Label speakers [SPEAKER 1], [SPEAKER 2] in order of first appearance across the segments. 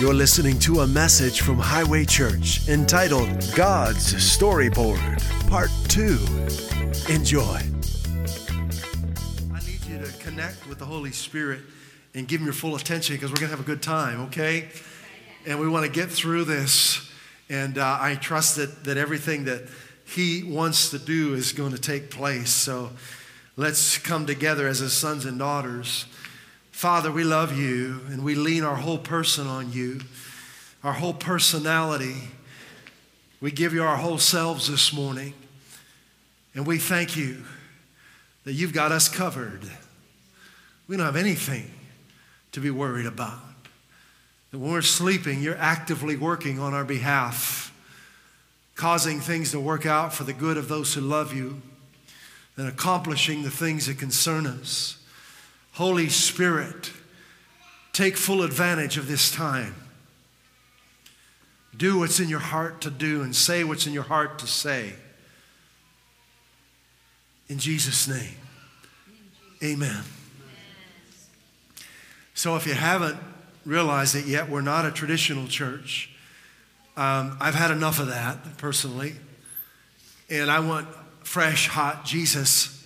[SPEAKER 1] You're listening to a message from Highway Church entitled God's Storyboard, Part 2. Enjoy.
[SPEAKER 2] I need you to connect with the Holy Spirit and give him your full attention because we're going to have a good time, okay? And we want to get through this. And uh, I trust that, that everything that he wants to do is going to take place. So let's come together as his sons and daughters. Father, we love you and we lean our whole person on you, our whole personality. We give you our whole selves this morning. And we thank you that you've got us covered. We don't have anything to be worried about. That when we're sleeping, you're actively working on our behalf, causing things to work out for the good of those who love you and accomplishing the things that concern us. Holy Spirit, take full advantage of this time. Do what's in your heart to do and say what's in your heart to say. In Jesus' name, amen. So, if you haven't realized it yet, we're not a traditional church. Um, I've had enough of that personally. And I want fresh, hot Jesus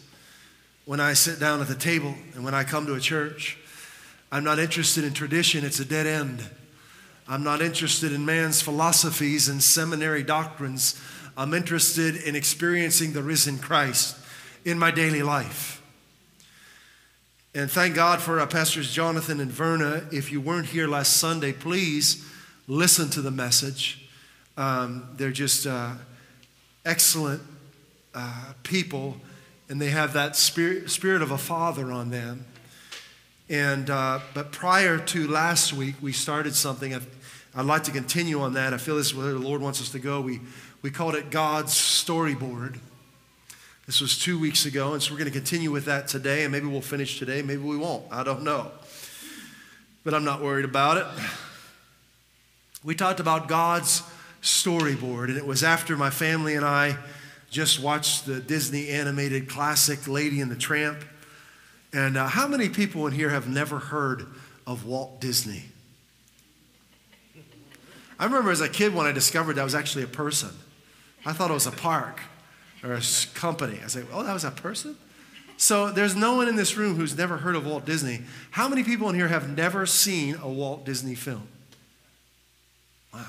[SPEAKER 2] when I sit down at the table and when I come to a church. I'm not interested in tradition, it's a dead end. I'm not interested in man's philosophies and seminary doctrines. I'm interested in experiencing the risen Christ in my daily life. And thank God for our pastors Jonathan and Verna. If you weren't here last Sunday, please listen to the message. Um, they're just uh, excellent uh, people and they have that spirit, spirit of a father on them. And, uh, but prior to last week, we started something. I'd, I'd like to continue on that. I feel this is where the Lord wants us to go. We, we called it God's Storyboard. This was two weeks ago, and so we're going to continue with that today, and maybe we'll finish today, maybe we won't. I don't know. But I'm not worried about it. We talked about God's storyboard, and it was after my family and I just watched the Disney animated classic Lady and the Tramp. And uh, how many people in here have never heard of Walt Disney? I remember as a kid when I discovered that was actually a person. I thought it was a park or a company. I was like, oh, that was a person? So there's no one in this room who's never heard of Walt Disney. How many people in here have never seen a Walt Disney film? Wow.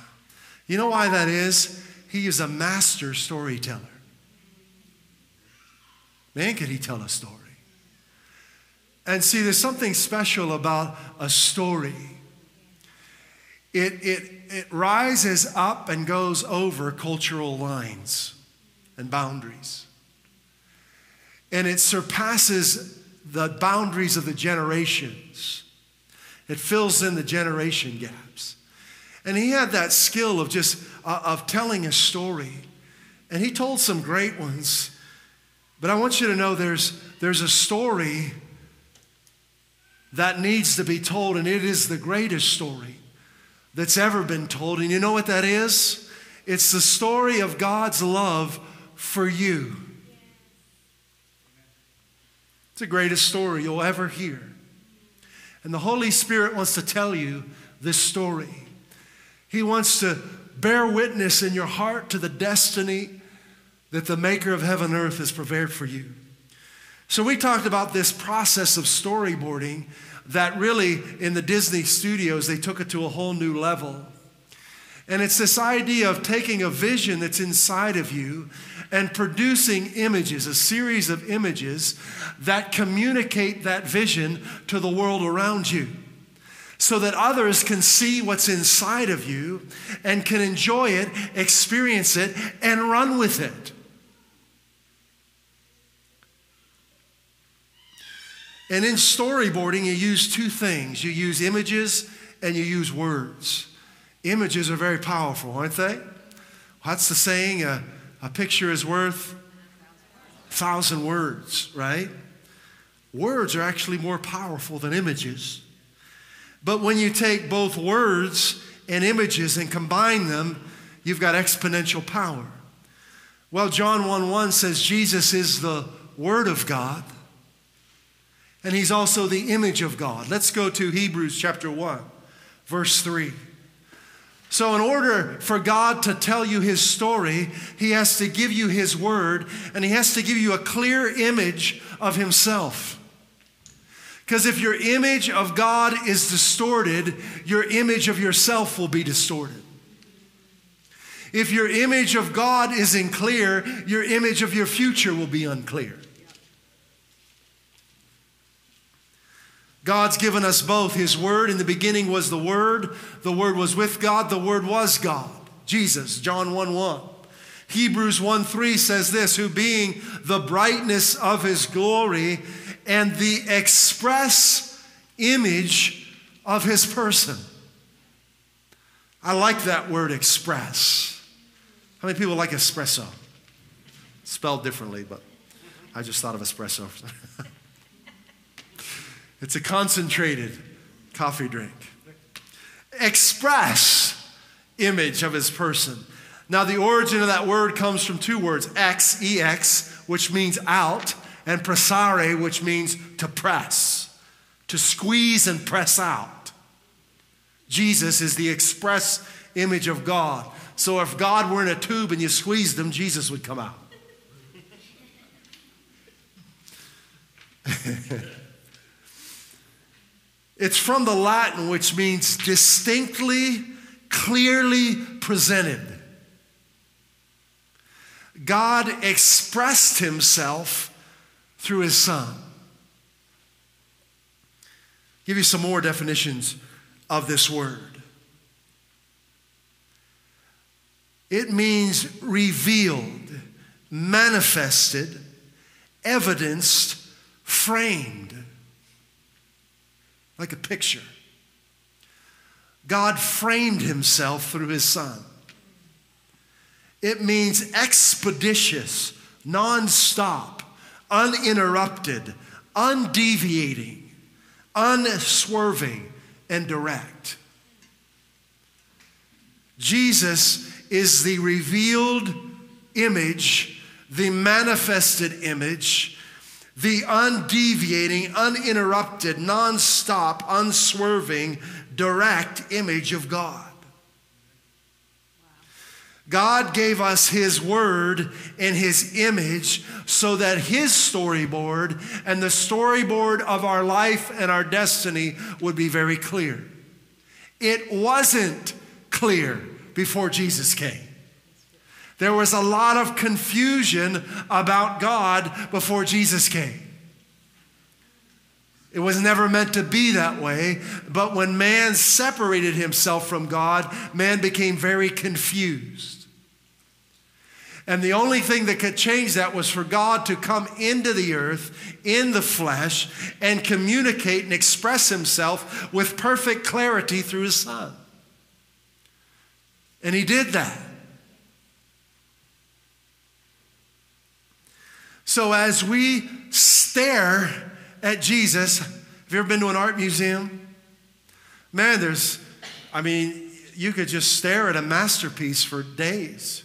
[SPEAKER 2] You know why that is? He is a master storyteller. Man, could he tell a story. And see, there's something special about a story. It, it, it rises up and goes over cultural lines and boundaries. And it surpasses the boundaries of the generations. It fills in the generation gaps. And he had that skill of just uh, of telling a story. And he told some great ones. But I want you to know there's, there's a story that needs to be told, and it is the greatest story that's ever been told. And you know what that is? It's the story of God's love for you. It's the greatest story you'll ever hear. And the Holy Spirit wants to tell you this story. He wants to bear witness in your heart to the destiny that the maker of heaven and earth has prepared for you. So we talked about this process of storyboarding that really in the Disney studios they took it to a whole new level. And it's this idea of taking a vision that's inside of you and producing images, a series of images that communicate that vision to the world around you so that others can see what's inside of you and can enjoy it, experience it, and run with it. And in storyboarding, you use two things you use images and you use words. Images are very powerful, aren't they? What's the saying? A, a picture is worth a thousand words, right? Words are actually more powerful than images. But when you take both words and images and combine them, you've got exponential power. Well, John 1 1 says Jesus is the Word of God and he's also the image of God. Let's go to Hebrews chapter 1, verse 3. So, in order for God to tell you his story, he has to give you his word and he has to give you a clear image of himself. Because if your image of God is distorted, your image of yourself will be distorted. If your image of God isn't clear, your image of your future will be unclear. God's given us both. His Word in the beginning was the Word. The Word was with God. The Word was God. Jesus, John 1 1. Hebrews 1 3 says this, who being the brightness of His glory and the express image of His person. I like that word express. How many people like espresso? Spelled differently, but I just thought of espresso. It's a concentrated coffee drink. Express image of his person. Now, the origin of that word comes from two words ex, ex, which means out, and pressare, which means to press, to squeeze and press out. Jesus is the express image of God. So if God were in a tube and you squeezed him, Jesus would come out. It's from the Latin, which means distinctly, clearly presented. God expressed himself through his son. Give you some more definitions of this word. It means revealed, manifested, evidenced, framed like a picture. God framed himself through his son. It means expeditious, nonstop, uninterrupted, undeviating, unswerving, and direct. Jesus is the revealed image, the manifested image the undeviating, uninterrupted, nonstop, unswerving, direct image of God. God gave us His Word and His image so that His storyboard and the storyboard of our life and our destiny would be very clear. It wasn't clear before Jesus came. There was a lot of confusion about God before Jesus came. It was never meant to be that way, but when man separated himself from God, man became very confused. And the only thing that could change that was for God to come into the earth in the flesh and communicate and express himself with perfect clarity through his son. And he did that. So as we stare at Jesus, have you ever been to an art museum? Man, there's, I mean, you could just stare at a masterpiece for days.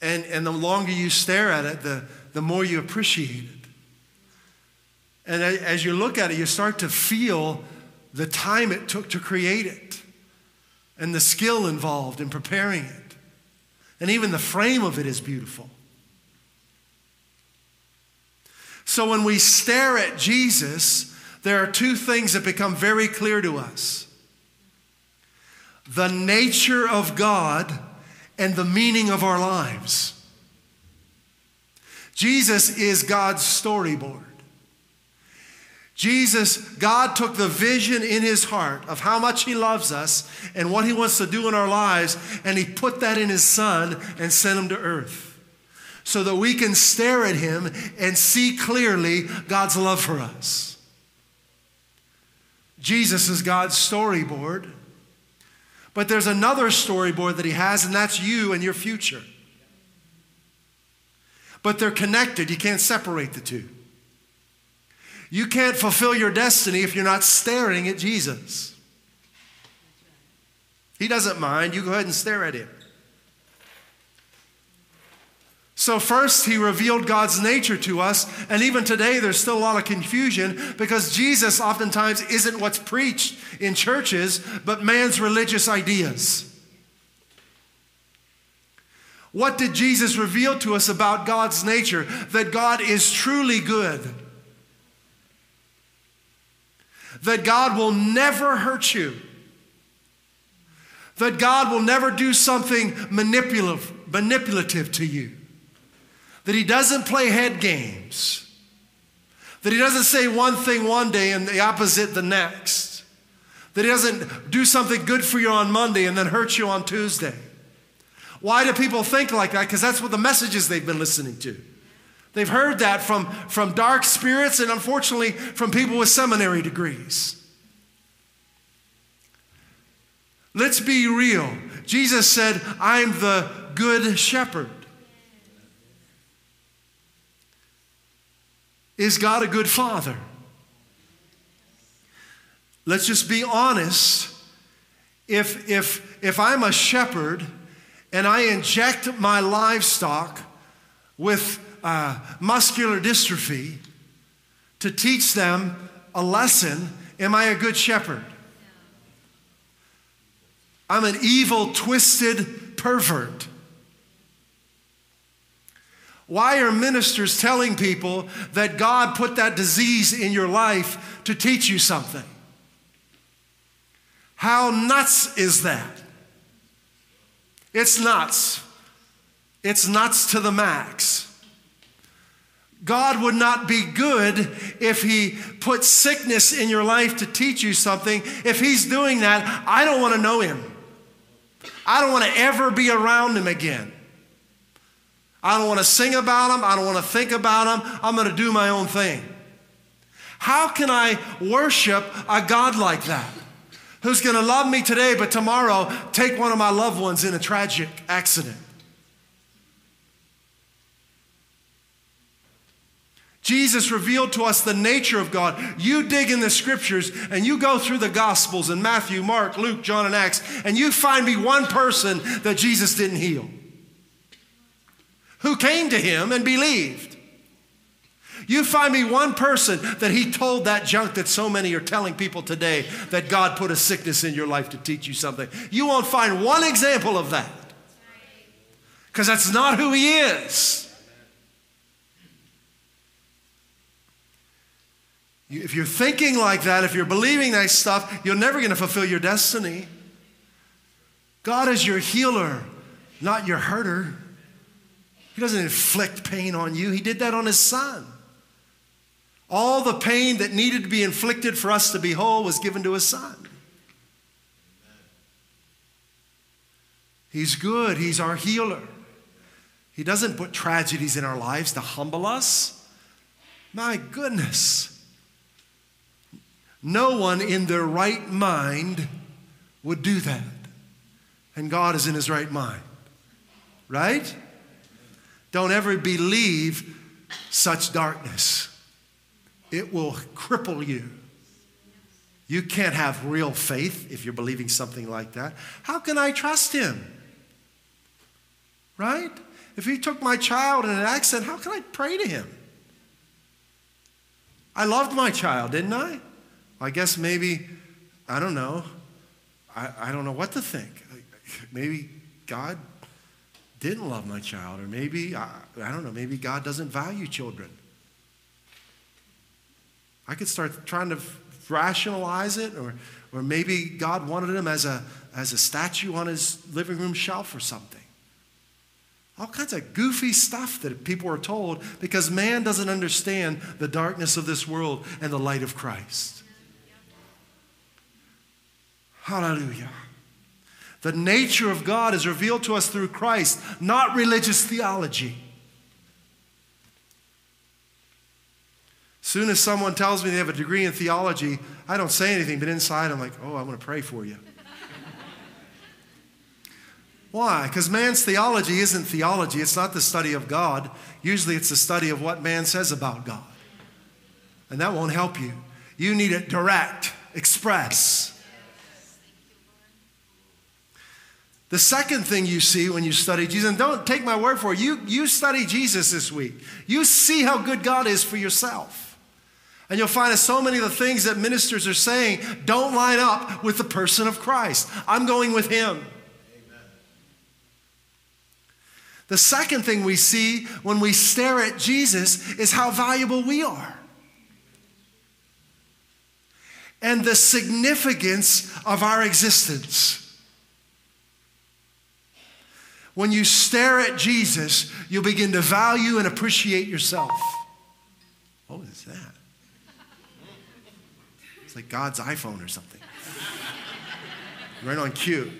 [SPEAKER 2] And, and the longer you stare at it, the, the more you appreciate it. And as you look at it, you start to feel the time it took to create it and the skill involved in preparing it. And even the frame of it is beautiful. So when we stare at Jesus, there are two things that become very clear to us the nature of God and the meaning of our lives. Jesus is God's storyboard. Jesus, God took the vision in his heart of how much he loves us and what he wants to do in our lives, and he put that in his son and sent him to earth so that we can stare at him and see clearly God's love for us. Jesus is God's storyboard. But there's another storyboard that he has, and that's you and your future. But they're connected. You can't separate the two. You can't fulfill your destiny if you're not staring at Jesus. He doesn't mind. You go ahead and stare at him. So, first, he revealed God's nature to us. And even today, there's still a lot of confusion because Jesus oftentimes isn't what's preached in churches, but man's religious ideas. What did Jesus reveal to us about God's nature? That God is truly good, that God will never hurt you, that God will never do something manipulative, manipulative to you that he doesn't play head games, that he doesn't say one thing one day and the opposite the next, that he doesn't do something good for you on Monday and then hurt you on Tuesday. Why do people think like that? Because that's what the messages they've been listening to. They've heard that from, from dark spirits and unfortunately from people with seminary degrees. Let's be real. Jesus said, I'm the good shepherd. Is God a good father? Let's just be honest. If, if, if I'm a shepherd and I inject my livestock with uh, muscular dystrophy to teach them a lesson, am I a good shepherd? I'm an evil, twisted pervert. Why are ministers telling people that God put that disease in your life to teach you something? How nuts is that? It's nuts. It's nuts to the max. God would not be good if He put sickness in your life to teach you something. If He's doing that, I don't want to know Him. I don't want to ever be around Him again. I don't want to sing about them. I don't want to think about them. I'm going to do my own thing. How can I worship a God like that? Who's going to love me today, but tomorrow take one of my loved ones in a tragic accident? Jesus revealed to us the nature of God. You dig in the scriptures and you go through the gospels in Matthew, Mark, Luke, John, and Acts, and you find me one person that Jesus didn't heal who came to him and believed. You find me one person that he told that junk that so many are telling people today that God put a sickness in your life to teach you something. You won't find one example of that because that's not who he is. If you're thinking like that, if you're believing that stuff, you're never going to fulfill your destiny. God is your healer, not your herder. He doesn't inflict pain on you, He did that on His Son. All the pain that needed to be inflicted for us to be whole was given to His Son. He's good, He's our healer. He doesn't put tragedies in our lives to humble us. My goodness. No one in their right mind would do that. And God is in his right mind. Right? Don't ever believe such darkness. It will cripple you. You can't have real faith if you're believing something like that. How can I trust him? Right? If he took my child in an accident, how can I pray to him? I loved my child, didn't I? I guess maybe, I don't know. I, I don't know what to think. Maybe God didn't love my child, or maybe, I, I don't know, maybe God doesn't value children. I could start trying to rationalize it, or, or maybe God wanted him as a, as a statue on his living room shelf or something. All kinds of goofy stuff that people are told because man doesn't understand the darkness of this world and the light of Christ. Hallelujah. The nature of God is revealed to us through Christ, not religious theology. As soon as someone tells me they have a degree in theology, I don't say anything, but inside I'm like, oh, I'm going to pray for you. Why? Because man's theology isn't theology. It's not the study of God. Usually it's the study of what man says about God. And that won't help you. You need it direct, express. The second thing you see when you study Jesus, and don't take my word for it, you, you study Jesus this week. You see how good God is for yourself. And you'll find that so many of the things that ministers are saying don't line up with the person of Christ. I'm going with him. Amen. The second thing we see when we stare at Jesus is how valuable we are. And the significance of our existence. When you stare at Jesus, you'll begin to value and appreciate yourself. What is that? It's like God's iPhone or something. Right on cue.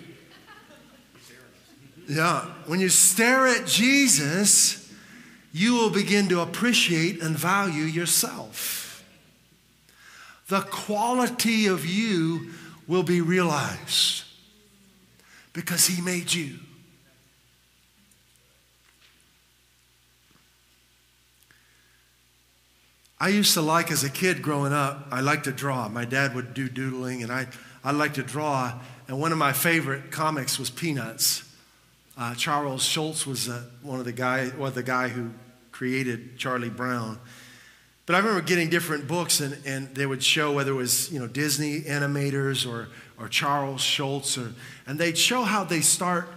[SPEAKER 2] Yeah. When you stare at Jesus, you will begin to appreciate and value yourself. The quality of you will be realized because He made you. I used to like as a kid growing up, I liked to draw. My dad would do doodling, and I, I liked to draw. And one of my favorite comics was Peanuts. Uh, Charles Schulz was uh, one of the guy, well, the guy who created Charlie Brown. But I remember getting different books, and, and they would show whether it was you know Disney animators or or Charles Schulz, or, and they'd show how they start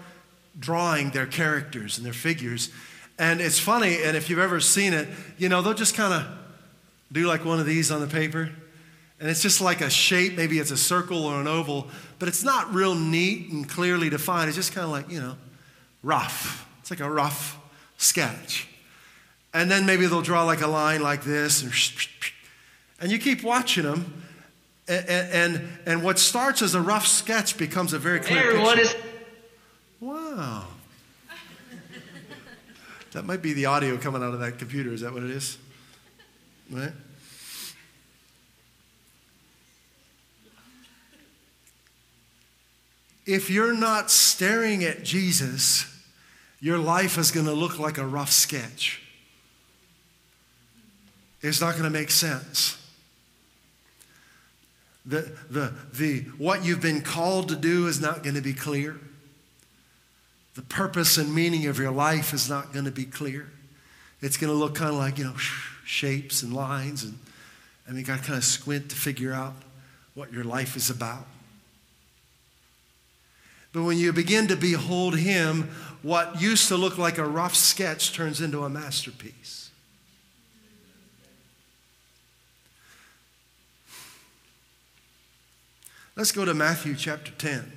[SPEAKER 2] drawing their characters and their figures. And it's funny, and if you've ever seen it, you know they'll just kind of do like one of these on the paper. And it's just like a shape, maybe it's a circle or an oval, but it's not real neat and clearly defined. It's just kind of like, you know, rough. It's like a rough sketch. And then maybe they'll draw like a line like this, and, and you keep watching them. And, and, and what starts as a rough sketch becomes a very clear picture. Is- wow. that might be the audio coming out of that computer. Is that what it is? Right? If you're not staring at Jesus, your life is going to look like a rough sketch. It's not going to make sense. The, the, the, what you've been called to do is not going to be clear. The purpose and meaning of your life is not going to be clear. It's going to look kind of like, you know, shapes and lines. And I mean, got to kind of squint to figure out what your life is about. But when you begin to behold Him, what used to look like a rough sketch turns into a masterpiece. Let's go to Matthew chapter 10.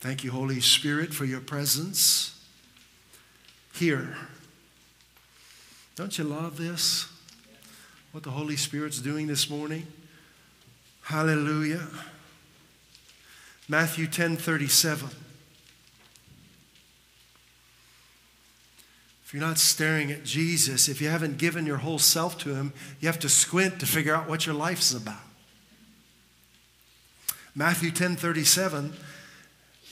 [SPEAKER 2] Thank you, Holy Spirit, for your presence here. Don't you love this? What the Holy Spirit's doing this morning? Hallelujah. Matthew 10 37. If you're not staring at Jesus, if you haven't given your whole self to Him, you have to squint to figure out what your life's about. Matthew 10 37,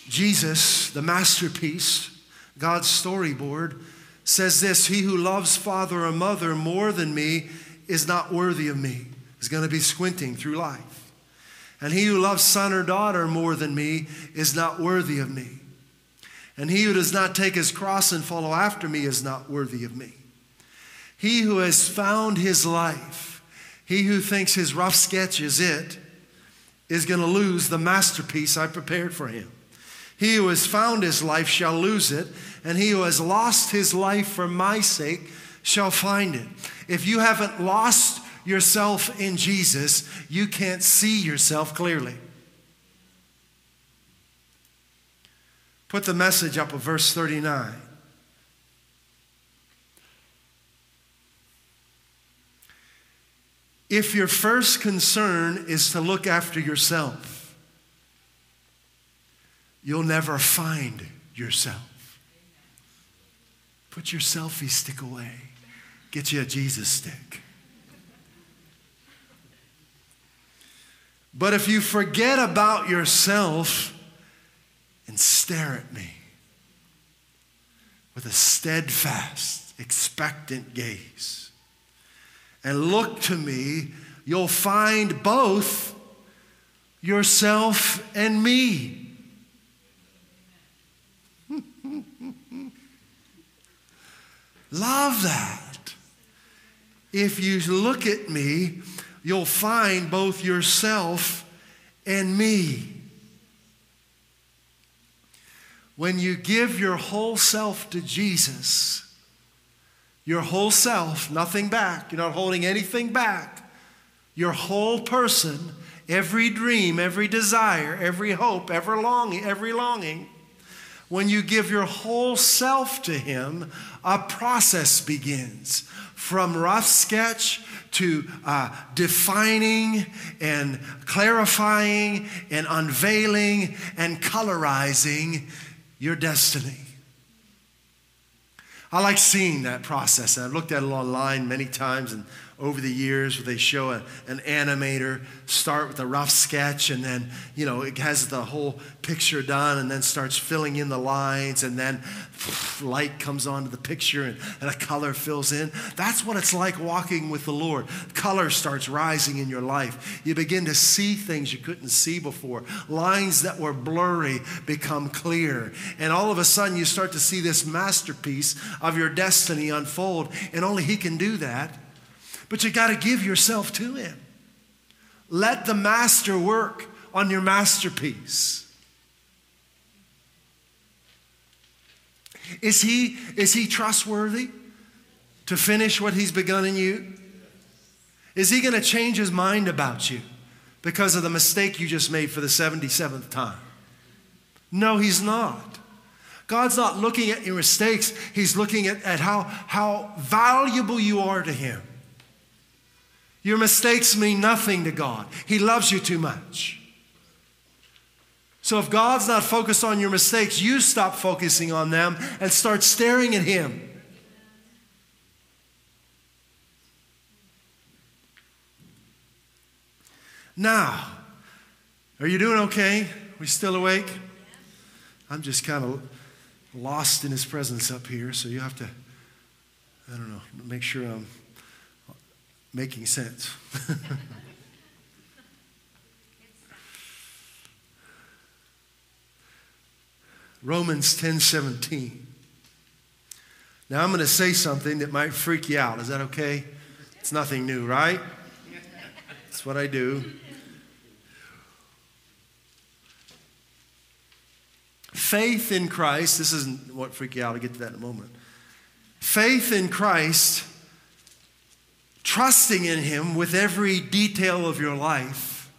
[SPEAKER 2] Jesus, the masterpiece, God's storyboard, says this He who loves father or mother more than me is not worthy of me. He's going to be squinting through life. And he who loves son or daughter more than me is not worthy of me. And he who does not take his cross and follow after me is not worthy of me. He who has found his life, he who thinks his rough sketch is it, is going to lose the masterpiece I prepared for him. He who has found his life shall lose it, and he who has lost his life for my sake shall find it. If you haven't lost yourself in Jesus, you can't see yourself clearly. Put the message up of verse 39. If your first concern is to look after yourself, you'll never find yourself. Put your selfie stick away. Get you a Jesus stick. But if you forget about yourself and stare at me with a steadfast, expectant gaze and look to me, you'll find both yourself and me. Love that. If you look at me, you'll find both yourself and me. When you give your whole self to Jesus, your whole self, nothing back, you're not holding anything back, your whole person, every dream, every desire, every hope, every longing, every longing, when you give your whole self to Him, a process begins from rough sketch to uh, defining and clarifying and unveiling and colorizing your destiny. I like seeing that process. I've looked at it online many times and over the years where they show a, an animator start with a rough sketch and then, you know, it has the whole picture done and then starts filling in the lines and then light comes onto the picture and, and a color fills in. That's what it's like walking with the Lord. Color starts rising in your life. You begin to see things you couldn't see before. Lines that were blurry become clear. And all of a sudden, you start to see this masterpiece of your destiny unfold. And only He can do that. But you got to give yourself to Him. Let the master work on your masterpiece. Is he, is he trustworthy to finish what he's begun in you? Is he going to change his mind about you because of the mistake you just made for the 77th time? No, he's not. God's not looking at your mistakes, he's looking at, at how, how valuable you are to him. Your mistakes mean nothing to God. He loves you too much. So if God's not focused on your mistakes, you stop focusing on them and start staring at Him. Now, are you doing okay? We still awake? I'm just kind of lost in His presence up here, so you have to, I don't know, make sure I'm making sense. Romans 10 17. Now I'm going to say something that might freak you out. Is that okay? It's nothing new, right? That's what I do. Faith in Christ, this isn't what freak you out, I'll get to that in a moment. Faith in Christ trusting in Him with every detail of your life,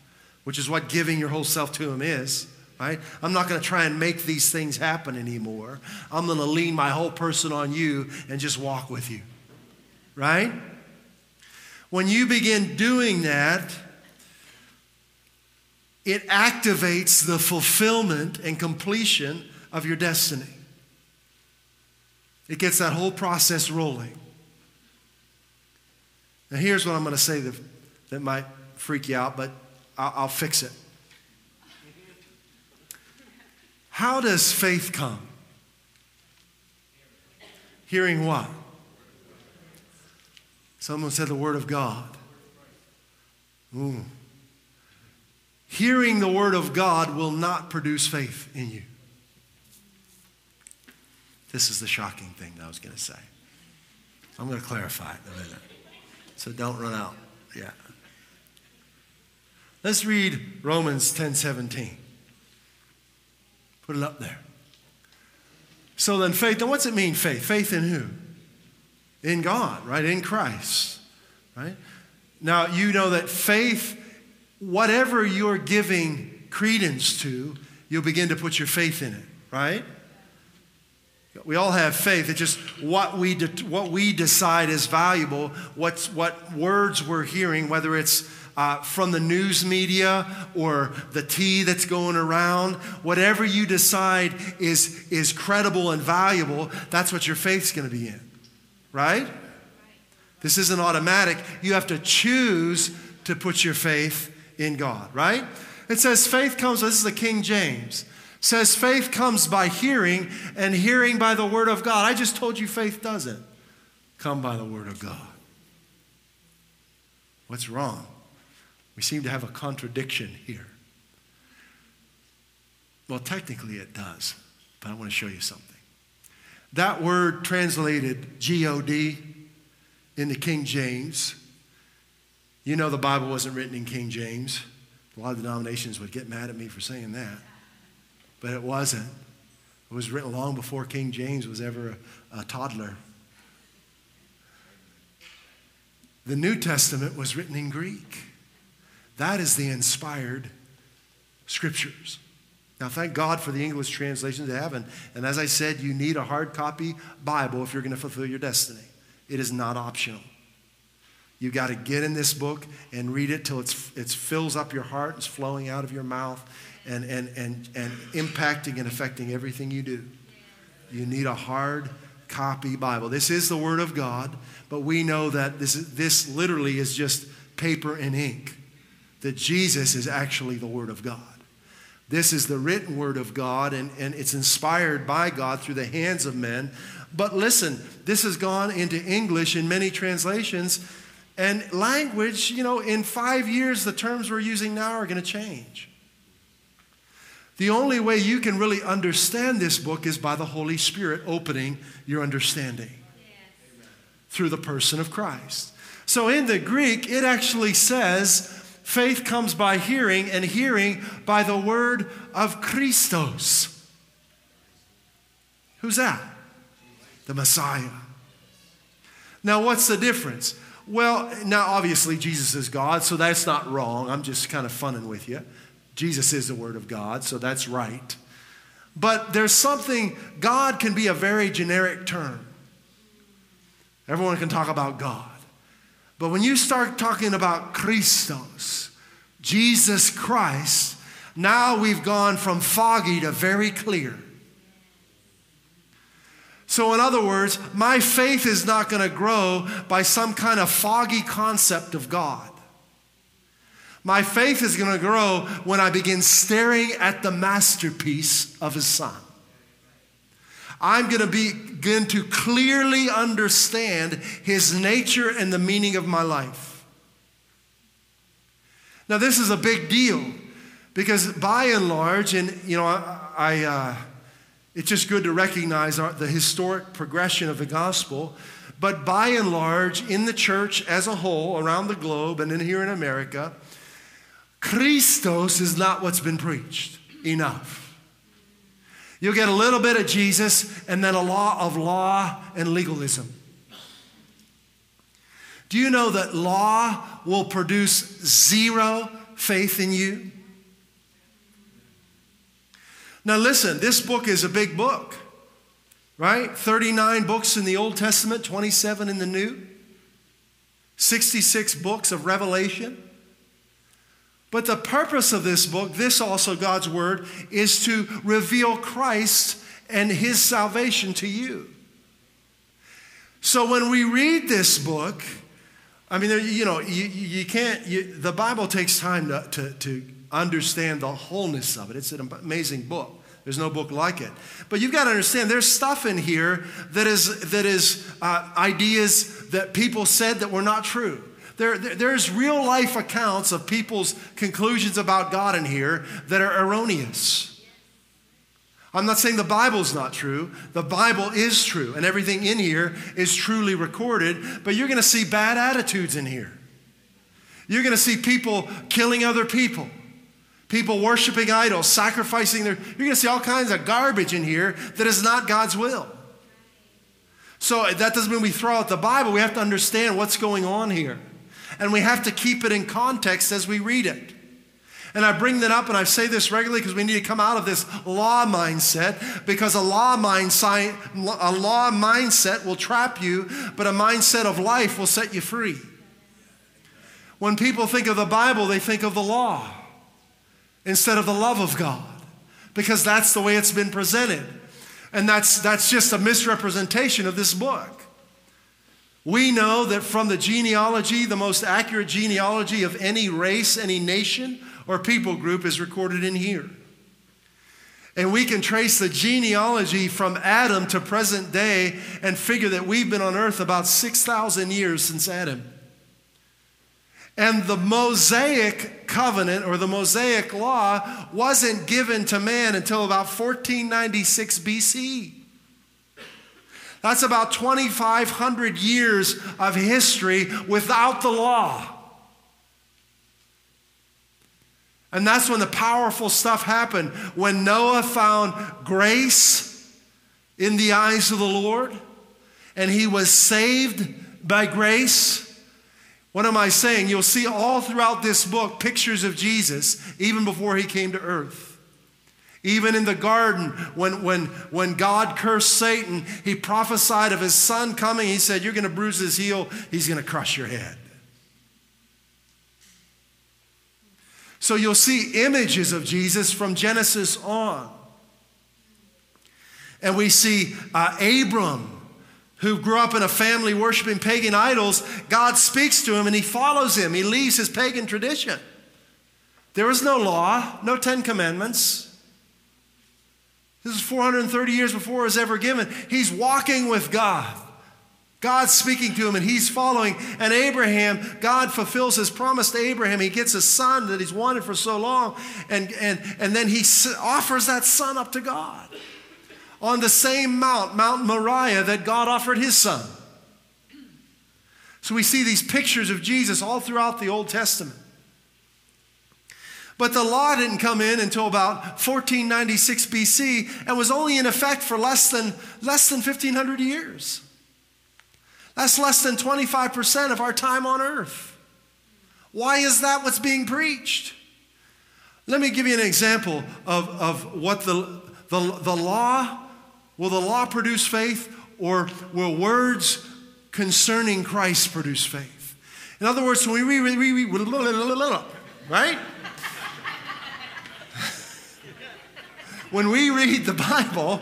[SPEAKER 2] which is what giving your whole self to Him is, right? I'm not going to try and make these things happen anymore. I'm going to lean my whole person on you and just walk with you, right? When you begin doing that, it activates the fulfillment and completion of your destiny. It gets that whole process rolling. Now, here's what I'm going to say that, that might freak you out, but I'll, I'll fix it. How does faith come? Hearing what? Someone said the Word of God. Ooh. Hearing the Word of God will not produce faith in you. This is the shocking thing that I was going to say. I'm going to clarify it in a minute so don't run out. Yeah. Let's read Romans 10 17. Put it up there. So then, faith, then what's it mean, faith? Faith in who? In God, right? In Christ, right? Now, you know that faith, whatever you're giving credence to, you'll begin to put your faith in it, right? We all have faith. It's just what we, de- what we decide is valuable, what's, what words we're hearing, whether it's uh, from the news media or the tea that's going around, whatever you decide is, is credible and valuable, that's what your faith's going to be in, right? This isn't automatic. You have to choose to put your faith in God, right? It says faith comes, this is the King James says faith comes by hearing and hearing by the word of God. I just told you faith doesn't come by the word of God. What's wrong? We seem to have a contradiction here. Well, technically it does, but I want to show you something. That word translated G O D in the King James. You know the Bible wasn't written in King James. A lot of denominations would get mad at me for saying that. But it wasn't. It was written long before King James was ever a, a toddler. The New Testament was written in Greek. That is the inspired scriptures. Now, thank God for the English translations they have. And, and as I said, you need a hard copy Bible if you're going to fulfill your destiny. It is not optional. You've got to get in this book and read it till it's, it fills up your heart, it's flowing out of your mouth, and, and, and, and impacting and affecting everything you do. You need a hard copy Bible. This is the Word of God, but we know that this, is, this literally is just paper and ink, that Jesus is actually the Word of God. This is the written Word of God, and, and it's inspired by God through the hands of men. But listen, this has gone into English in many translations, and language, you know, in five years, the terms we're using now are going to change. The only way you can really understand this book is by the Holy Spirit opening your understanding through the person of Christ. So in the Greek, it actually says faith comes by hearing, and hearing by the word of Christos. Who's that? The Messiah. Now, what's the difference? Well, now obviously Jesus is God, so that's not wrong. I'm just kind of funning with you. Jesus is the Word of God, so that's right. But there's something, God can be a very generic term. Everyone can talk about God. But when you start talking about Christos, Jesus Christ, now we've gone from foggy to very clear. So, in other words, my faith is not going to grow by some kind of foggy concept of God. My faith is going to grow when I begin staring at the masterpiece of his son. I'm going to begin to clearly understand his nature and the meaning of my life. Now, this is a big deal because by and large, and you know, I, uh, it's just good to recognize our, the historic progression of the gospel. But by and large, in the church as a whole, around the globe, and in here in America, Christos is not what's been preached enough. You'll get a little bit of Jesus and then a law of law and legalism. Do you know that law will produce zero faith in you? Now, listen, this book is a big book, right? 39 books in the Old Testament, 27 in the New, 66 books of Revelation. But the purpose of this book, this also God's word, is to reveal Christ and his salvation to you. So when we read this book, I mean, you know, you, you can't, you, the Bible takes time to, to, to understand the wholeness of it. It's an amazing book. There's no book like it. But you've got to understand there's stuff in here that is, that is uh, ideas that people said that were not true. There, there's real life accounts of people's conclusions about God in here that are erroneous. I'm not saying the Bible's not true. The Bible is true, and everything in here is truly recorded, but you're going to see bad attitudes in here. You're going to see people killing other people, people worshiping idols, sacrificing their. You're going to see all kinds of garbage in here that is not God's will. So that doesn't mean we throw out the Bible. We have to understand what's going on here and we have to keep it in context as we read it. And I bring that up and I say this regularly because we need to come out of this law mindset because a law, mindset, a law mindset will trap you, but a mindset of life will set you free. When people think of the Bible, they think of the law instead of the love of God because that's the way it's been presented. And that's, that's just a misrepresentation of this book. We know that from the genealogy, the most accurate genealogy of any race, any nation, or people group is recorded in here. And we can trace the genealogy from Adam to present day and figure that we've been on earth about 6,000 years since Adam. And the Mosaic covenant or the Mosaic law wasn't given to man until about 1496 BC. That's about 2,500 years of history without the law. And that's when the powerful stuff happened. When Noah found grace in the eyes of the Lord and he was saved by grace. What am I saying? You'll see all throughout this book pictures of Jesus even before he came to earth. Even in the garden, when, when, when God cursed Satan, he prophesied of his son coming. He said, You're going to bruise his heel, he's going to crush your head. So you'll see images of Jesus from Genesis on. And we see uh, Abram, who grew up in a family worshiping pagan idols. God speaks to him and he follows him. He leaves his pagan tradition. There was no law, no Ten Commandments. This is 430 years before it was ever given. He's walking with God. God's speaking to him and he's following. And Abraham, God fulfills his promise to Abraham. He gets a son that he's wanted for so long. And, and, and then he offers that son up to God on the same mount, Mount Moriah, that God offered his son. So we see these pictures of Jesus all throughout the Old Testament. But the law didn't come in until about 1496 BC and was only in effect for less than, less than 1500 years. That's less than 25% of our time on earth. Why is that what's being preached? Let me give you an example of, of what the, the, the law will the law produce faith or will words concerning Christ produce faith? In other words, when we read, right? When we read the Bible,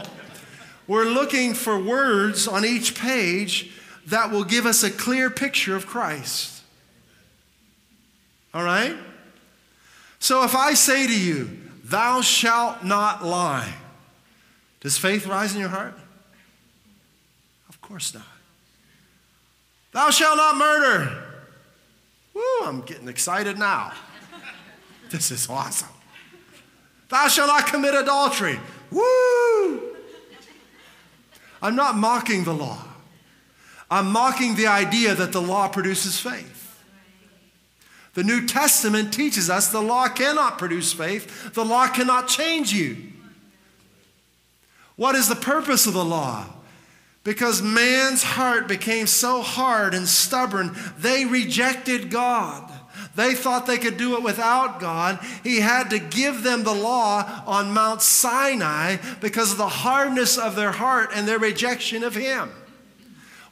[SPEAKER 2] we're looking for words on each page that will give us a clear picture of Christ. All right? So if I say to you, Thou shalt not lie, does faith rise in your heart? Of course not. Thou shalt not murder. Woo, I'm getting excited now. This is awesome. Thou shalt not commit adultery. Woo! I'm not mocking the law. I'm mocking the idea that the law produces faith. The New Testament teaches us the law cannot produce faith, the law cannot change you. What is the purpose of the law? Because man's heart became so hard and stubborn, they rejected God. They thought they could do it without God. He had to give them the law on Mount Sinai because of the hardness of their heart and their rejection of Him.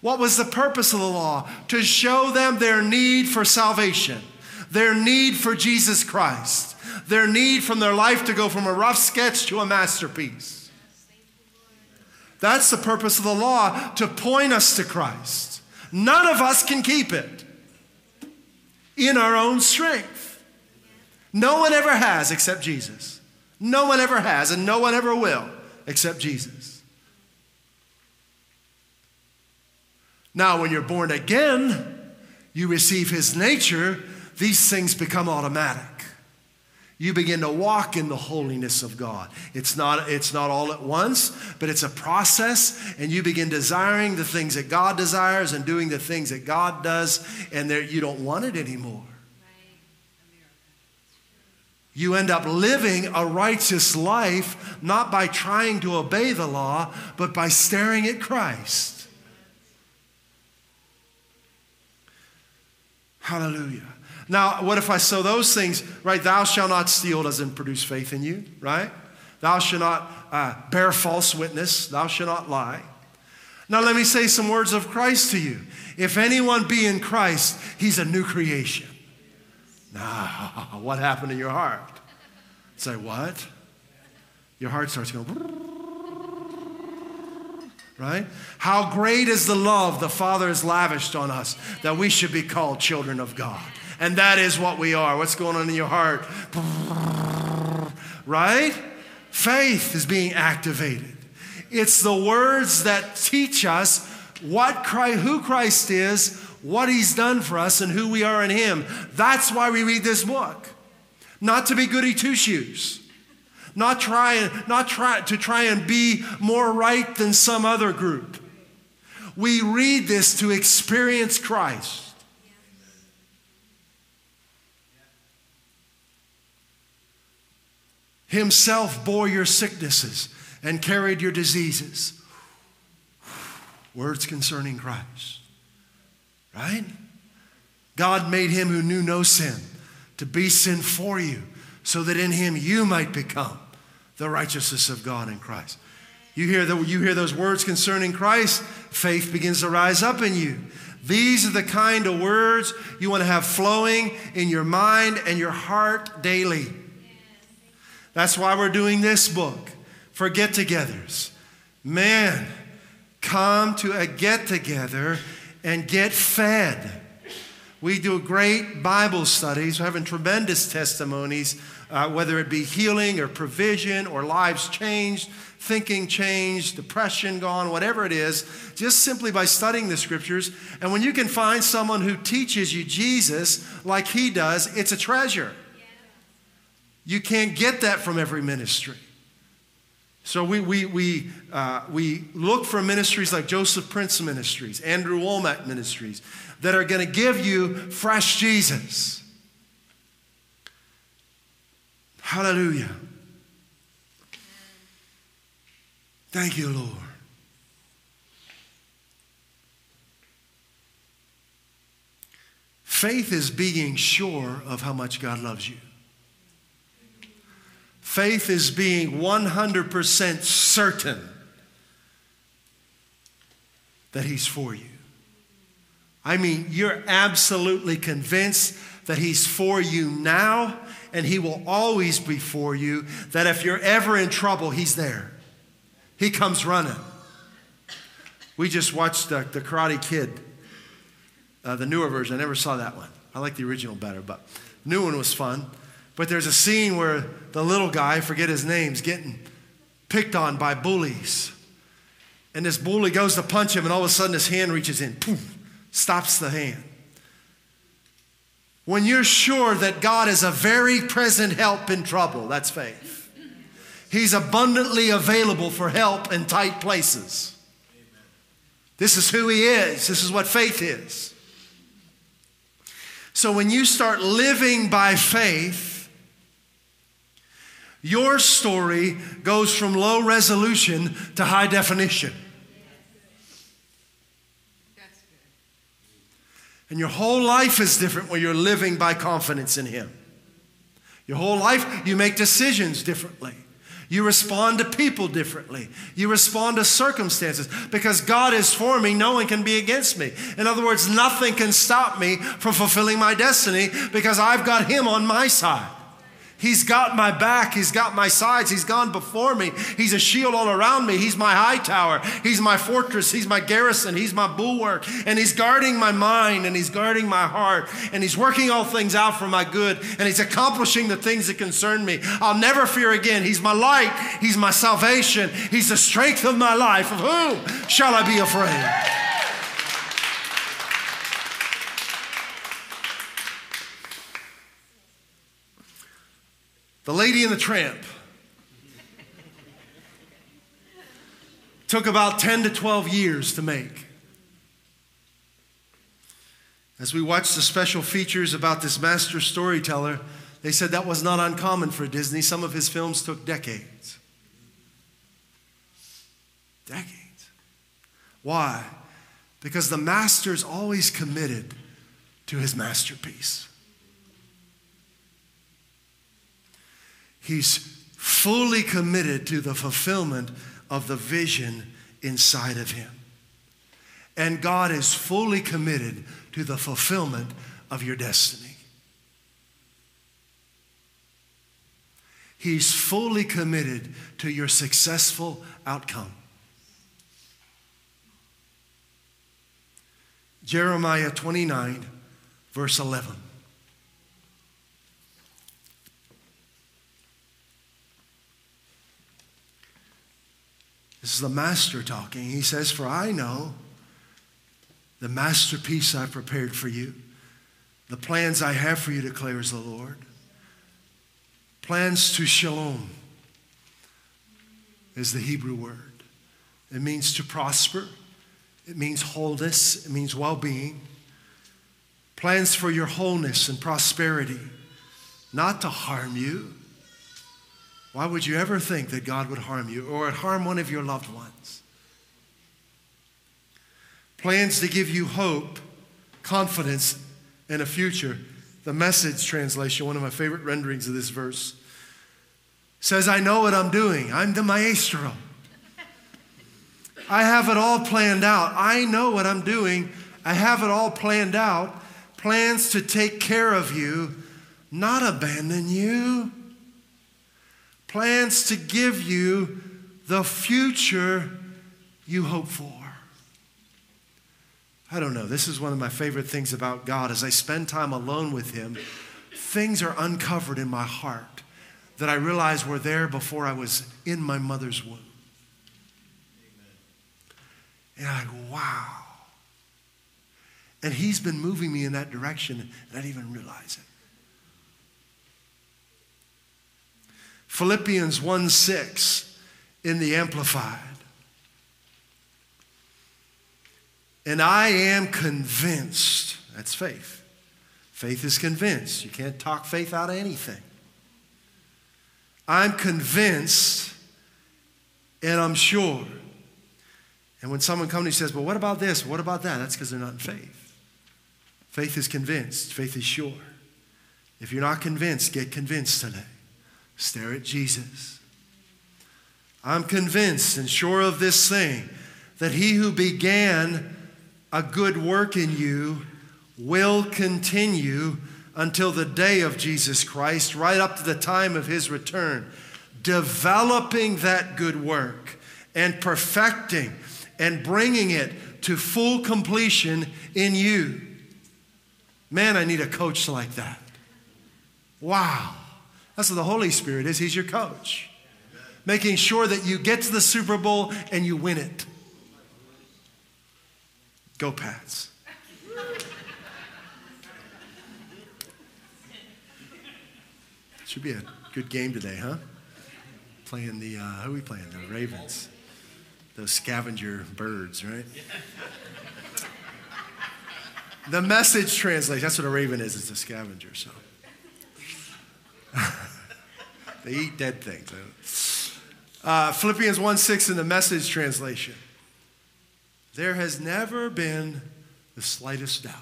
[SPEAKER 2] What was the purpose of the law? To show them their need for salvation, their need for Jesus Christ, their need from their life to go from a rough sketch to a masterpiece. That's the purpose of the law, to point us to Christ. None of us can keep it in our own strength. No one ever has except Jesus. No one ever has, and no one ever will except Jesus. Now, when you're born again, you receive his nature, these things become automatic. You begin to walk in the holiness of God. It's not, it's not all at once, but it's a process, and you begin desiring the things that God desires and doing the things that God does, and there, you don't want it anymore. You end up living a righteous life not by trying to obey the law, but by staring at Christ. Hallelujah. Now, what if I sow those things, right? Thou shalt not steal doesn't produce faith in you, right? Thou shalt not uh, bear false witness. Thou shalt not lie. Now, let me say some words of Christ to you. If anyone be in Christ, he's a new creation. Now, what happened to your heart? Say, what? Your heart starts going right? How great is the love the Father has lavished on us that we should be called children of God. And that is what we are. What's going on in your heart? Right? Faith is being activated. It's the words that teach us what Christ, who Christ is, what he's done for us, and who we are in him. That's why we read this book. Not to be goody two shoes not trying, not try to try and be more right than some other group. We read this to experience Christ. Himself bore your sicknesses and carried your diseases. Words concerning Christ. Right? God made him who knew no sin to be sin for you, so that in him you might become the righteousness of God in Christ. You hear, the, you hear those words concerning Christ, faith begins to rise up in you. These are the kind of words you want to have flowing in your mind and your heart daily. That's why we're doing this book for get togethers. Man, come to a get together and get fed. We do great Bible studies, we're having tremendous testimonies, uh, whether it be healing or provision or lives changed, thinking changed, depression gone, whatever it is, just simply by studying the scriptures. And when you can find someone who teaches you Jesus like he does, it's a treasure. You can't get that from every ministry. So we, we, we, uh, we look for ministries like Joseph Prince Ministries, Andrew Wommack Ministries, that are going to give you fresh Jesus. Hallelujah. Thank you, Lord. Faith is being sure of how much God loves you. Faith is being 100% certain that He's for you. I mean, you're absolutely convinced that He's for you now and He will always be for you, that if you're ever in trouble, He's there. He comes running. We just watched the, the Karate Kid, uh, the newer version. I never saw that one. I like the original better, but new one was fun. But there's a scene where the little guy, forget his name, is getting picked on by bullies. And this bully goes to punch him, and all of a sudden his hand reaches in, poof, stops the hand. When you're sure that God is a very present help in trouble, that's faith. He's abundantly available for help in tight places. This is who He is. This is what faith is. So when you start living by faith, your story goes from low resolution to high definition. And your whole life is different when you're living by confidence in Him. Your whole life, you make decisions differently. You respond to people differently. You respond to circumstances. Because God is for me, no one can be against me. In other words, nothing can stop me from fulfilling my destiny because I've got Him on my side. He's got my back. He's got my sides. He's gone before me. He's a shield all around me. He's my high tower. He's my fortress. He's my garrison. He's my bulwark. And He's guarding my mind and He's guarding my heart. And He's working all things out for my good. And He's accomplishing the things that concern me. I'll never fear again. He's my light. He's my salvation. He's the strength of my life. Of whom shall I be afraid? The Lady and the Tramp took about 10 to 12 years to make. As we watched the special features about this master storyteller, they said that was not uncommon for Disney. Some of his films took decades. Decades. Why? Because the master's always committed to his masterpiece. He's fully committed to the fulfillment of the vision inside of him. And God is fully committed to the fulfillment of your destiny. He's fully committed to your successful outcome. Jeremiah 29, verse 11. This is the master talking. He says, For I know the masterpiece I prepared for you, the plans I have for you, declares the Lord. Plans to shalom is the Hebrew word. It means to prosper it means wholeness, it means well being. Plans for your wholeness and prosperity, not to harm you. Why would you ever think that God would harm you or harm one of your loved ones? Plans to give you hope, confidence, and a future. The message translation, one of my favorite renderings of this verse, says, I know what I'm doing. I'm the maestro. I have it all planned out. I know what I'm doing. I have it all planned out. Plans to take care of you, not abandon you. Plans to give you the future you hope for. I don't know. This is one of my favorite things about God. As I spend time alone with Him, things are uncovered in my heart that I realize were there before I was in my mother's womb. And I'm like, wow. And He's been moving me in that direction, and I didn't even realize it. Philippians 1 6 in the Amplified. And I am convinced, that's faith. Faith is convinced. You can't talk faith out of anything. I'm convinced and I'm sure. And when someone comes and says, Well, what about this? What about that? That's because they're not in faith. Faith is convinced, faith is sure. If you're not convinced, get convinced today. Stare at Jesus. I'm convinced and sure of this thing that he who began a good work in you will continue until the day of Jesus Christ, right up to the time of his return, developing that good work and perfecting and bringing it to full completion in you. Man, I need a coach like that. Wow. That's what the Holy Spirit is. He's your coach. Making sure that you get to the Super Bowl and you win it. Go, Pats. Should be a good game today, huh? Playing the, uh, who are we playing? The Ravens. Those scavenger birds, right? The message translation, that's what a raven is, it's a scavenger, so. they eat dead things. Uh, Philippians 1 6 in the message translation. There has never been the slightest doubt.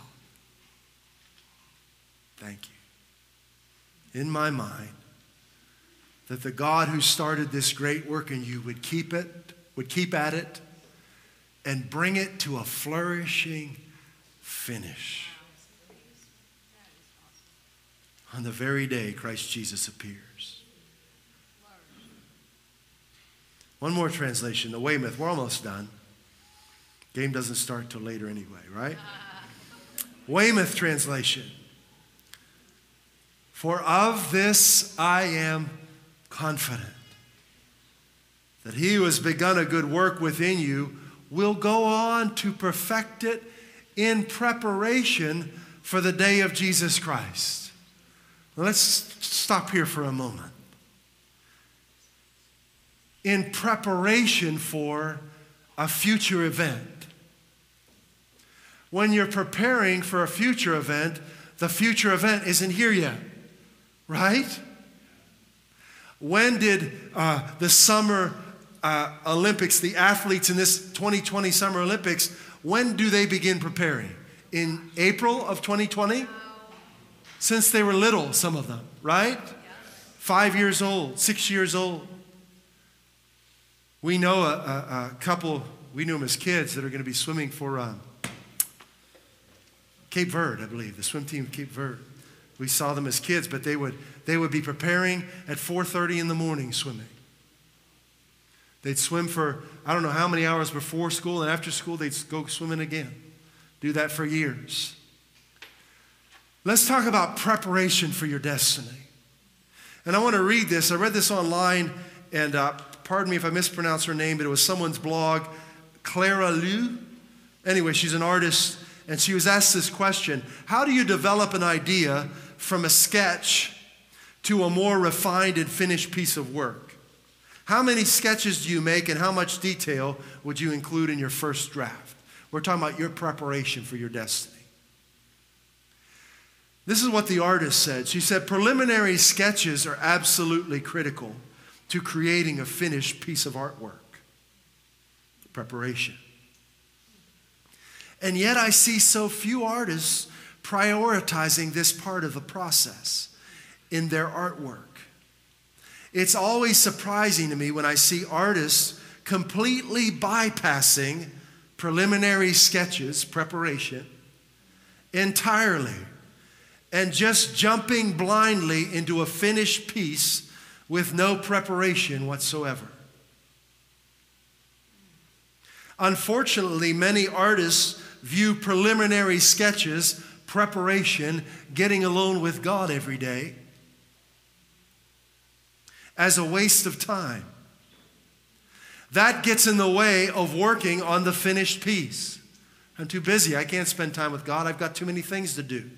[SPEAKER 2] Thank you in my mind that the God who started this great work in you would keep it, would keep at it, and bring it to a flourishing finish. On the very day Christ Jesus appears. One more translation, the Weymouth. We're almost done. Game doesn't start till later anyway, right? Weymouth translation. For of this I am confident that he who has begun a good work within you will go on to perfect it in preparation for the day of Jesus Christ. Let's stop here for a moment. In preparation for a future event. When you're preparing for a future event, the future event isn't here yet right? When did uh, the Summer uh, Olympics, the athletes in this 2020 Summer Olympics, when do they begin preparing? In April of 2020? Since they were little, some of them, right? Five years old, six years old. We know a, a, a couple, we knew them as kids, that are going to be swimming for uh, Cape Verde, I believe, the swim team of Cape Verde. We saw them as kids, but they would, they would be preparing at 4.30 in the morning swimming. They'd swim for I don't know how many hours before school, and after school, they'd go swimming again. Do that for years. Let's talk about preparation for your destiny. And I want to read this. I read this online, and uh, pardon me if I mispronounce her name, but it was someone's blog, Clara Lieu. Anyway, she's an artist, and she was asked this question How do you develop an idea from a sketch to a more refined and finished piece of work? How many sketches do you make and how much detail would you include in your first draft? We're talking about your preparation for your destiny. This is what the artist said. She said, Preliminary sketches are absolutely critical to creating a finished piece of artwork. Preparation. And yet, I see so few artists prioritizing this part of the process in their artwork. It's always surprising to me when I see artists completely bypassing preliminary sketches, preparation, entirely, and just jumping blindly into a finished piece with no preparation whatsoever. Unfortunately, many artists view preliminary sketches, preparation, getting alone with God every day, as a waste of time. That gets in the way of working on the finished piece. I'm too busy. I can't spend time with God. I've got too many things to do.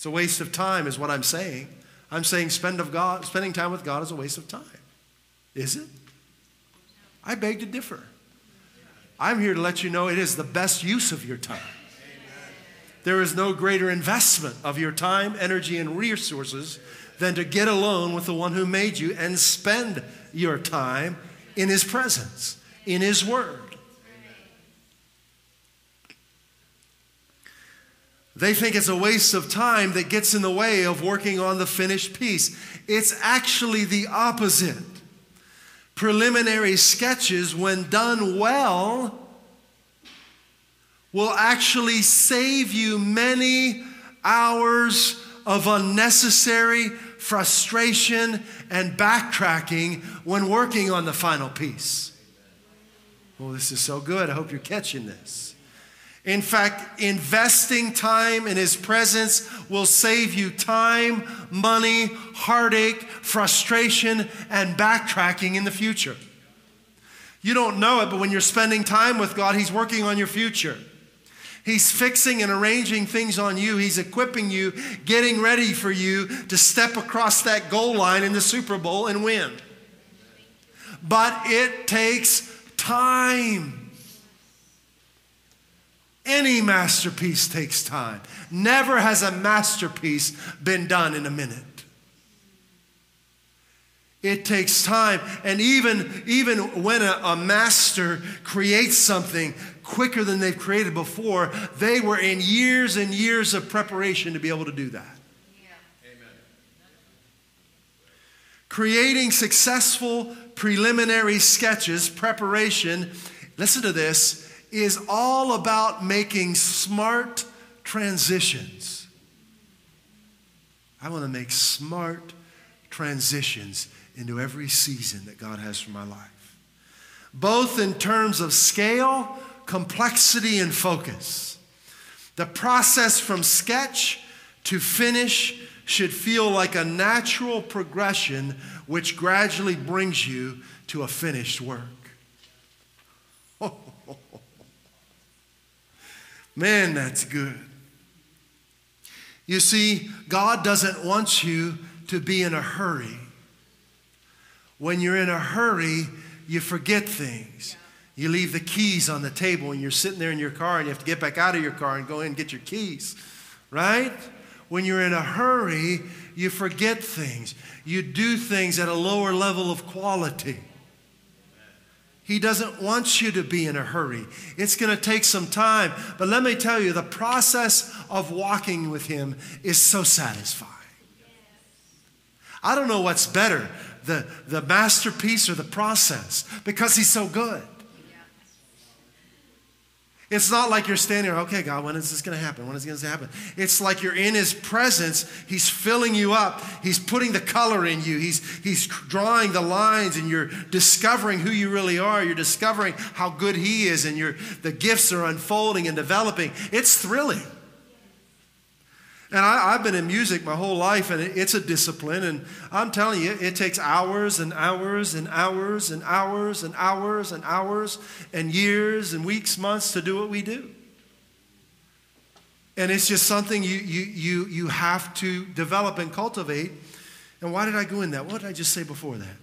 [SPEAKER 2] It's a waste of time, is what I'm saying. I'm saying spend of God, spending time with God is a waste of time. Is it? I beg to differ. I'm here to let you know it is the best use of your time. There is no greater investment of your time, energy, and resources than to get alone with the one who made you and spend your time in his presence, in his word. They think it's a waste of time that gets in the way of working on the finished piece. It's actually the opposite. Preliminary sketches, when done well, will actually save you many hours of unnecessary frustration and backtracking when working on the final piece. Well, this is so good. I hope you're catching this. In fact, investing time in His presence will save you time, money, heartache, frustration, and backtracking in the future. You don't know it, but when you're spending time with God, He's working on your future. He's fixing and arranging things on you. He's equipping you, getting ready for you to step across that goal line in the Super Bowl and win. But it takes time. Any masterpiece takes time. Never has a masterpiece been done in a minute. It takes time. And even, even when a, a, master creates something quicker than they've created before, they were in years and years of preparation to be able to do that. Yeah. Creating successful preliminary sketches, preparation, listen to this, is all about making smart transitions. I want to make smart transitions into every season that God has for my life, both in terms of scale, complexity, and focus. The process from sketch to finish should feel like a natural progression which gradually brings you to a finished work. Man, that's good. You see, God doesn't want you to be in a hurry. When you're in a hurry, you forget things. You leave the keys on the table and you're sitting there in your car and you have to get back out of your car and go in and get your keys, right? When you're in a hurry, you forget things. You do things at a lower level of quality. He doesn't want you to be in a hurry. It's going to take some time. But let me tell you, the process of walking with Him is so satisfying. I don't know what's better, the, the masterpiece or the process, because He's so good. It's not like you're standing there, okay, God, when is this going to happen? When is this going to happen? It's like you're in His presence. He's filling you up. He's putting the color in you. He's, he's drawing the lines, and you're discovering who you really are. You're discovering how good He is, and you the gifts are unfolding and developing. It's thrilling. And I, have been in music my whole life, and it, it's a discipline. And I'm telling you, it takes hours and hours and hours and hours and hours and hours and years and weeks, months to do what we do. And it's just something you, you, you, you have to develop and cultivate. And why did I go in that? What did I just say before that?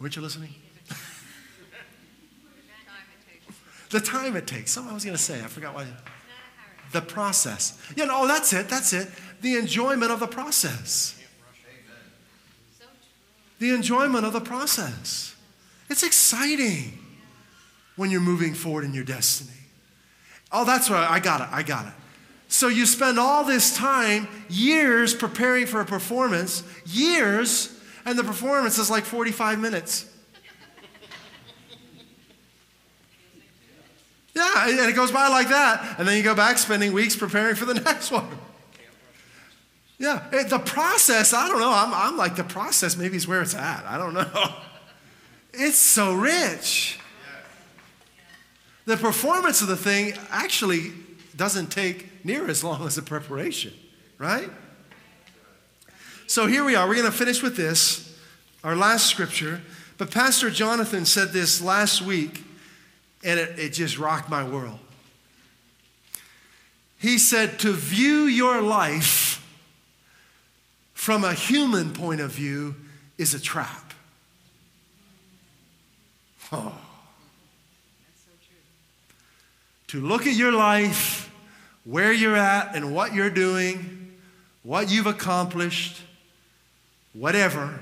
[SPEAKER 2] Weren't you listening? The time it takes. Something I was going to say. I forgot why. The process. Yeah, no, oh, that's it. That's it. The enjoyment of the process. The enjoyment of the process. It's exciting when you're moving forward in your destiny. Oh, that's right. I got it. I got it. So you spend all this time, years preparing for a performance, years, and the performance is like 45 minutes. Yeah, and it goes by like that. And then you go back spending weeks preparing for the next one. Yeah, the process, I don't know. I'm, I'm like, the process maybe is where it's at. I don't know. It's so rich. The performance of the thing actually doesn't take near as long as the preparation, right? So here we are. We're going to finish with this, our last scripture. But Pastor Jonathan said this last week, and it, it just rocked my world. He said, To view your life from a human point of view is a trap. Oh. To look at your life, where you're at, and what you're doing, what you've accomplished, whatever,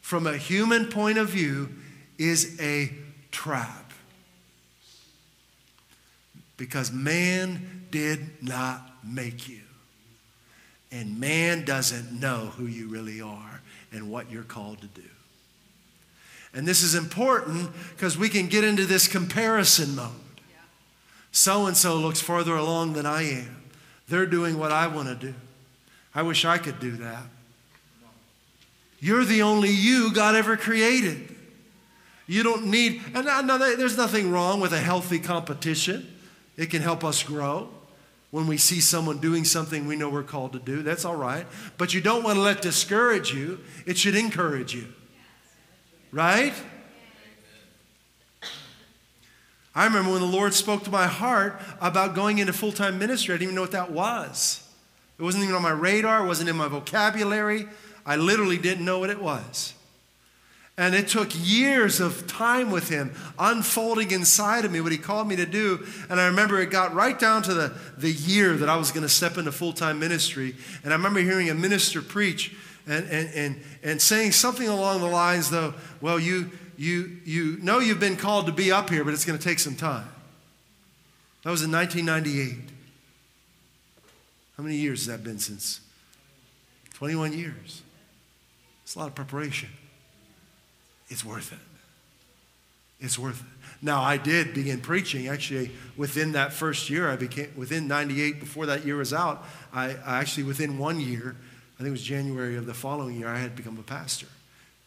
[SPEAKER 2] from a human point of view, is a trap. Because man did not make you. And man doesn't know who you really are and what you're called to do. And this is important because we can get into this comparison mode. So and so looks further along than I am. They're doing what I want to do. I wish I could do that. You're the only you God ever created. You don't need, and I there's nothing wrong with a healthy competition. It can help us grow. When we see someone doing something we know we're called to do, that's all right. But you don't want to let discourage you, it should encourage you. Right? I remember when the Lord spoke to my heart about going into full time ministry, I didn't even know what that was. It wasn't even on my radar, it wasn't in my vocabulary. I literally didn't know what it was. And it took years of time with him unfolding inside of me what he called me to do. And I remember it got right down to the, the year that I was going to step into full time ministry. And I remember hearing a minister preach and, and, and, and saying something along the lines, though, well, you, you, you know you've been called to be up here, but it's going to take some time. That was in 1998. How many years has that been since? 21 years. It's a lot of preparation. It's worth it. It's worth it. Now, I did begin preaching actually within that first year. I became, within 98, before that year was out, I, I actually, within one year, I think it was January of the following year, I had become a pastor.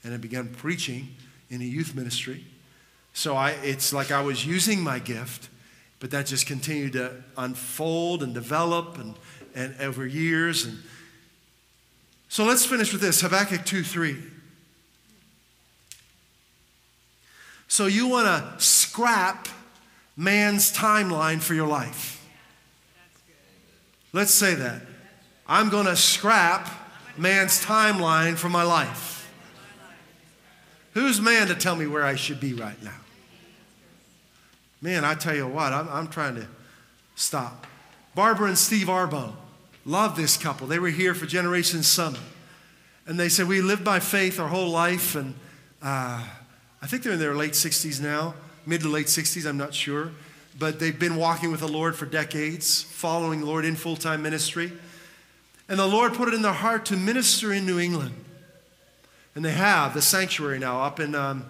[SPEAKER 2] And I began preaching in a youth ministry. So I, it's like I was using my gift, but that just continued to unfold and develop and, and over years. And so let's finish with this Habakkuk 2 3. So you want to scrap man's timeline for your life. Let's say that. I'm going to scrap man's timeline for my life. Who's man to tell me where I should be right now? Man, I tell you what, I'm, I'm trying to stop. Barbara and Steve Arbo Love this couple. They were here for Generation Summit. And they said, We lived by faith our whole life. And uh, I think they're in their late 60s now, mid to late 60s, I'm not sure. But they've been walking with the Lord for decades, following the Lord in full time ministry. And the Lord put it in their heart to minister in New England. And they have the sanctuary now up in, um,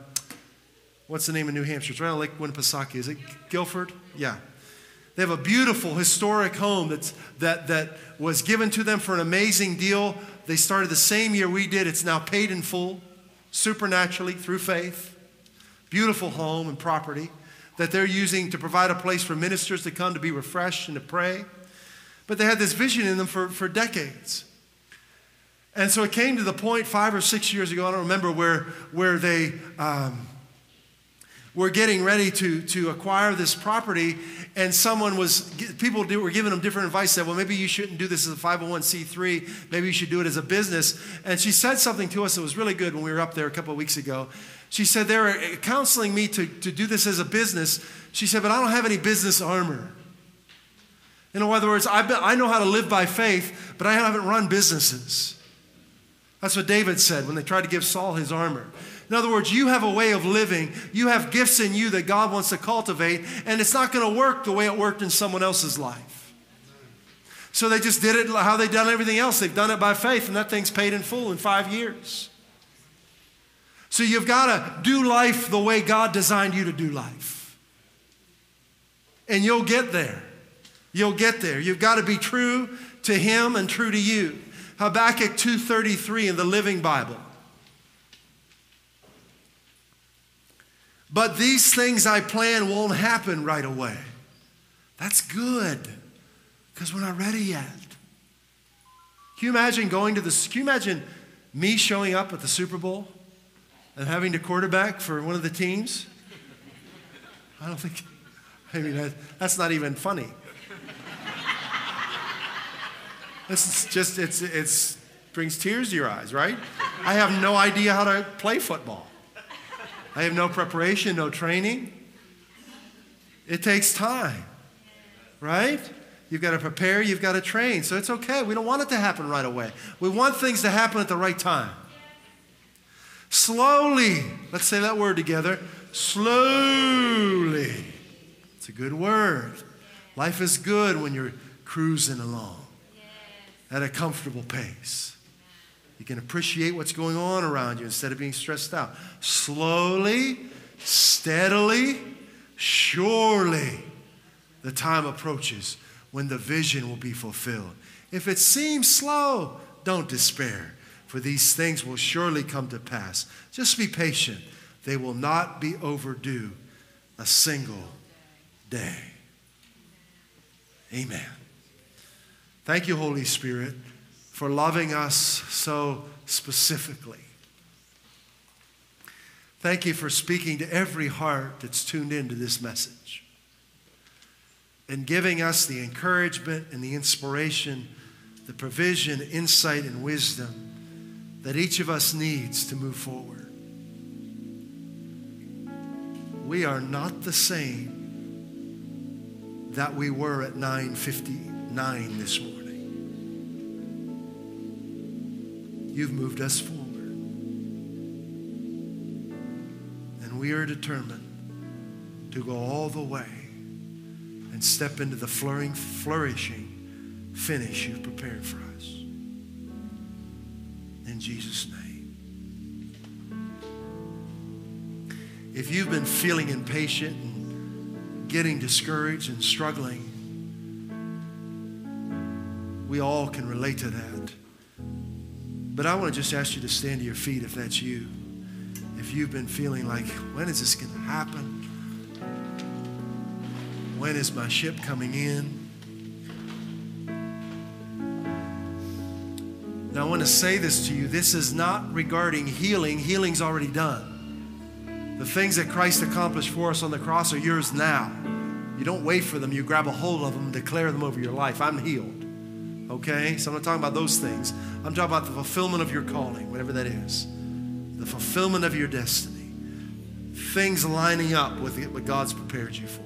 [SPEAKER 2] what's the name of New Hampshire? It's right on Lake Winnipesaukee. Is it Gilford? Yeah. They have a beautiful historic home that's, that, that was given to them for an amazing deal. They started the same year we did. It's now paid in full, supernaturally through faith. Beautiful home and property that they're using to provide a place for ministers to come to be refreshed and to pray. But they had this vision in them for, for decades. And so it came to the point five or six years ago, I don't remember, where, where they, um, were getting ready to, to acquire this property, and someone was, people were giving them different advice. Said, well, maybe you shouldn't do this as a 501c3. Maybe you should do it as a business. And she said something to us that was really good when we were up there a couple of weeks ago. She said, they were uh, counseling me to, to do this as a business. She said, but I don't have any business armor. In other words, been, I know how to live by faith, but I haven't run businesses. That's what David said when they tried to give Saul his armor. In other words, you have a way of living, you have gifts in you that God wants to cultivate, and it's not going to work the way it worked in someone else's life. So they just did it how they've done everything else. They've done it by faith, and that thing's paid in full in five years. So you've got to do life the way God designed you to do life. And you'll get there. You'll get there. You've got to be true to him and true to you. Habakkuk 2:33 in the Living Bible. But these things I plan won't happen right away. That's good because we're not ready yet. Can you imagine going to the, can you imagine me showing up at the Super Bowl and having to quarterback for one of the teams? I don't think, I mean, that, that's not even funny. This is just, it's, it's, brings tears to your eyes, right? I have no idea how to play football. I have no preparation, no training. It takes time, right? You've got to prepare, you've got to train. So it's okay. We don't want it to happen right away. We want things to happen at the right time. Slowly, let's say that word together. Slowly. It's a good word. Life is good when you're cruising along at a comfortable pace. You can appreciate what's going on around you instead of being stressed out. Slowly, steadily, surely, the time approaches when the vision will be fulfilled. If it seems slow, don't despair, for these things will surely come to pass. Just be patient. They will not be overdue a single day. Amen. Thank you, Holy Spirit for loving us so specifically. Thank you for speaking to every heart that's tuned into this message and giving us the encouragement and the inspiration, the provision, insight, and wisdom that each of us needs to move forward. We are not the same that we were at 9:59 this morning. You've moved us forward. And we are determined to go all the way and step into the flourishing finish you've prepared for us. In Jesus' name. If you've been feeling impatient and getting discouraged and struggling, we all can relate to that. But I want to just ask you to stand to your feet if that's you. If you've been feeling like, when is this going to happen? When is my ship coming in? Now, I want to say this to you. This is not regarding healing, healing's already done. The things that Christ accomplished for us on the cross are yours now. You don't wait for them, you grab a hold of them declare them over your life. I'm healed. Okay? So I'm not talking about those things. I'm talking about the fulfillment of your calling, whatever that is. The fulfillment of your destiny. Things lining up with what God's prepared you for.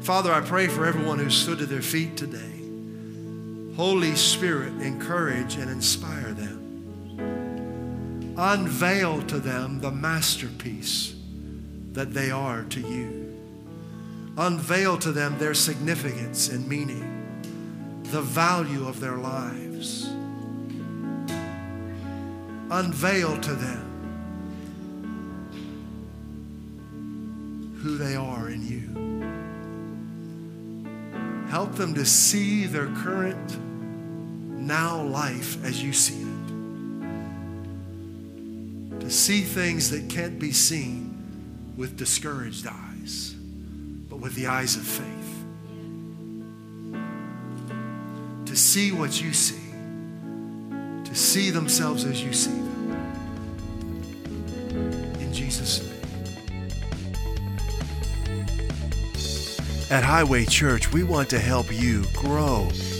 [SPEAKER 2] Father, I pray for everyone who stood to their feet today. Holy Spirit, encourage and inspire them. Unveil to them the masterpiece that they are to you. Unveil to them their significance and meaning the value of their lives. Unveil to them who they are in you. Help them to see their current now life as you see it. To see things that can't be seen with discouraged eyes, but with the eyes of faith. To see what you see, to see themselves as you see them. In Jesus' name.
[SPEAKER 1] At Highway Church, we want to help you grow